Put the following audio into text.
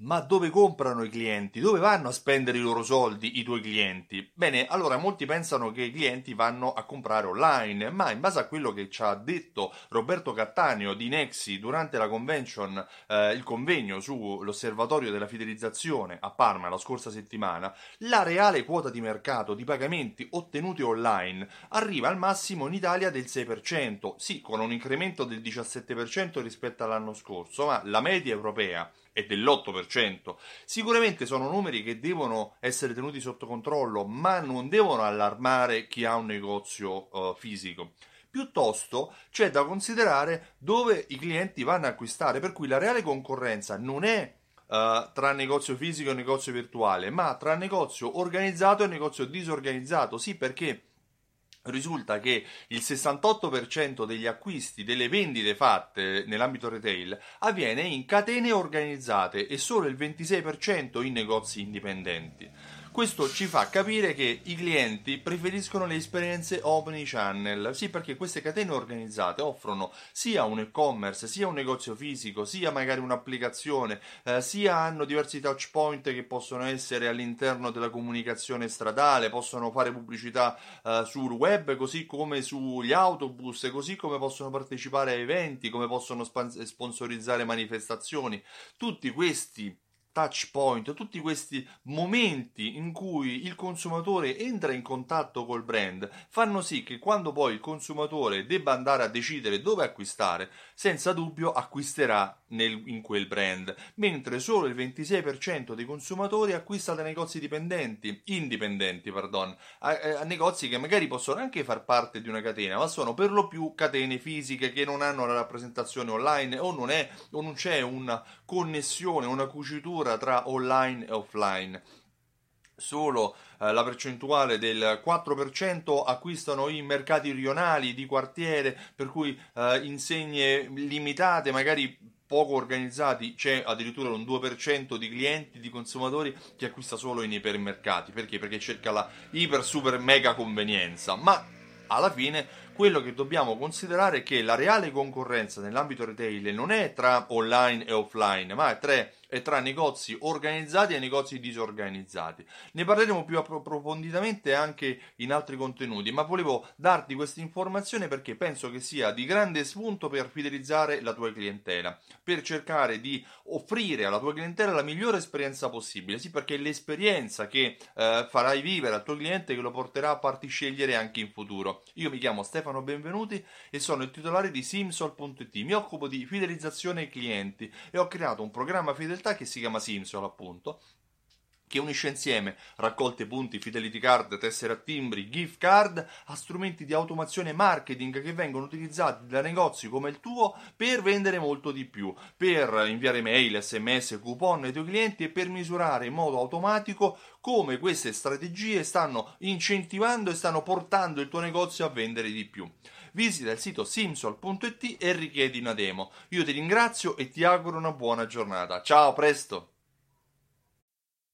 Ma dove comprano i clienti? Dove vanno a spendere i loro soldi i tuoi clienti? Bene, allora molti pensano che i clienti vanno a comprare online, ma in base a quello che ci ha detto Roberto Cattaneo di Nexi durante la convention, eh, il convegno sull'osservatorio della fidelizzazione a Parma la scorsa settimana, la reale quota di mercato di pagamenti ottenuti online arriva al massimo in Italia del 6%, sì, con un incremento del 17% rispetto all'anno scorso, ma la media europea è dell'8%. Sicuramente sono numeri che devono essere tenuti sotto controllo, ma non devono allarmare chi ha un negozio uh, fisico. Piuttosto c'è da considerare dove i clienti vanno a acquistare, per cui la reale concorrenza non è Uh, tra negozio fisico e negozio virtuale, ma tra negozio organizzato e negozio disorganizzato. Sì, perché risulta che il 68% degli acquisti delle vendite fatte nell'ambito retail avviene in catene organizzate e solo il 26% in negozi indipendenti. Questo ci fa capire che i clienti preferiscono le esperienze omnichannel, sì perché queste catene organizzate offrono sia un e-commerce, sia un negozio fisico, sia magari un'applicazione, eh, sia hanno diversi touch point che possono essere all'interno della comunicazione stradale, possono fare pubblicità eh, sul web così come sugli autobus, così come possono partecipare a eventi, come possono sponsorizzare manifestazioni. Tutti questi touch point, tutti questi momenti in cui il consumatore entra in contatto col brand fanno sì che quando poi il consumatore debba andare a decidere dove acquistare, senza dubbio acquisterà nel, in quel brand, mentre solo il 26% dei consumatori acquista da negozi dipendenti, indipendenti, pardon, a, a, negozi che magari possono anche far parte di una catena, ma sono per lo più catene fisiche che non hanno la rappresentazione online o non, è, o non c'è una connessione, una cucitura tra online e offline solo eh, la percentuale del 4% acquistano in mercati rionali di quartiere, per cui eh, insegne limitate, magari poco organizzati, c'è addirittura un 2% di clienti, di consumatori che acquista solo in ipermercati. Perché? Perché cerca la iper super mega convenienza. Ma alla fine quello che dobbiamo considerare è che la reale concorrenza nell'ambito retail non è tra online e offline, ma è tra e tra negozi organizzati e negozi disorganizzati. Ne parleremo più approfonditamente anche in altri contenuti, ma volevo darti questa informazione perché penso che sia di grande spunto per fidelizzare la tua clientela, per cercare di offrire alla tua clientela la migliore esperienza possibile. Sì, perché è l'esperienza che eh, farai vivere al tuo cliente che lo porterà a farti scegliere anche in futuro. Io mi chiamo Stefano Benvenuti e sono il titolare di Simsol.it. Mi occupo di fidelizzazione ai clienti e ho creato un programma fedeltà che si chiama Simsol appunto che unisce insieme raccolte punti, fidelity card, tessere a timbri, gift card a strumenti di automazione marketing che vengono utilizzati da negozi come il tuo per vendere molto di più, per inviare mail, sms, coupon ai tuoi clienti e per misurare in modo automatico come queste strategie stanno incentivando e stanno portando il tuo negozio a vendere di più. Visita il sito simsol.it e richiedi una demo. Io ti ringrazio e ti auguro una buona giornata. Ciao, a presto!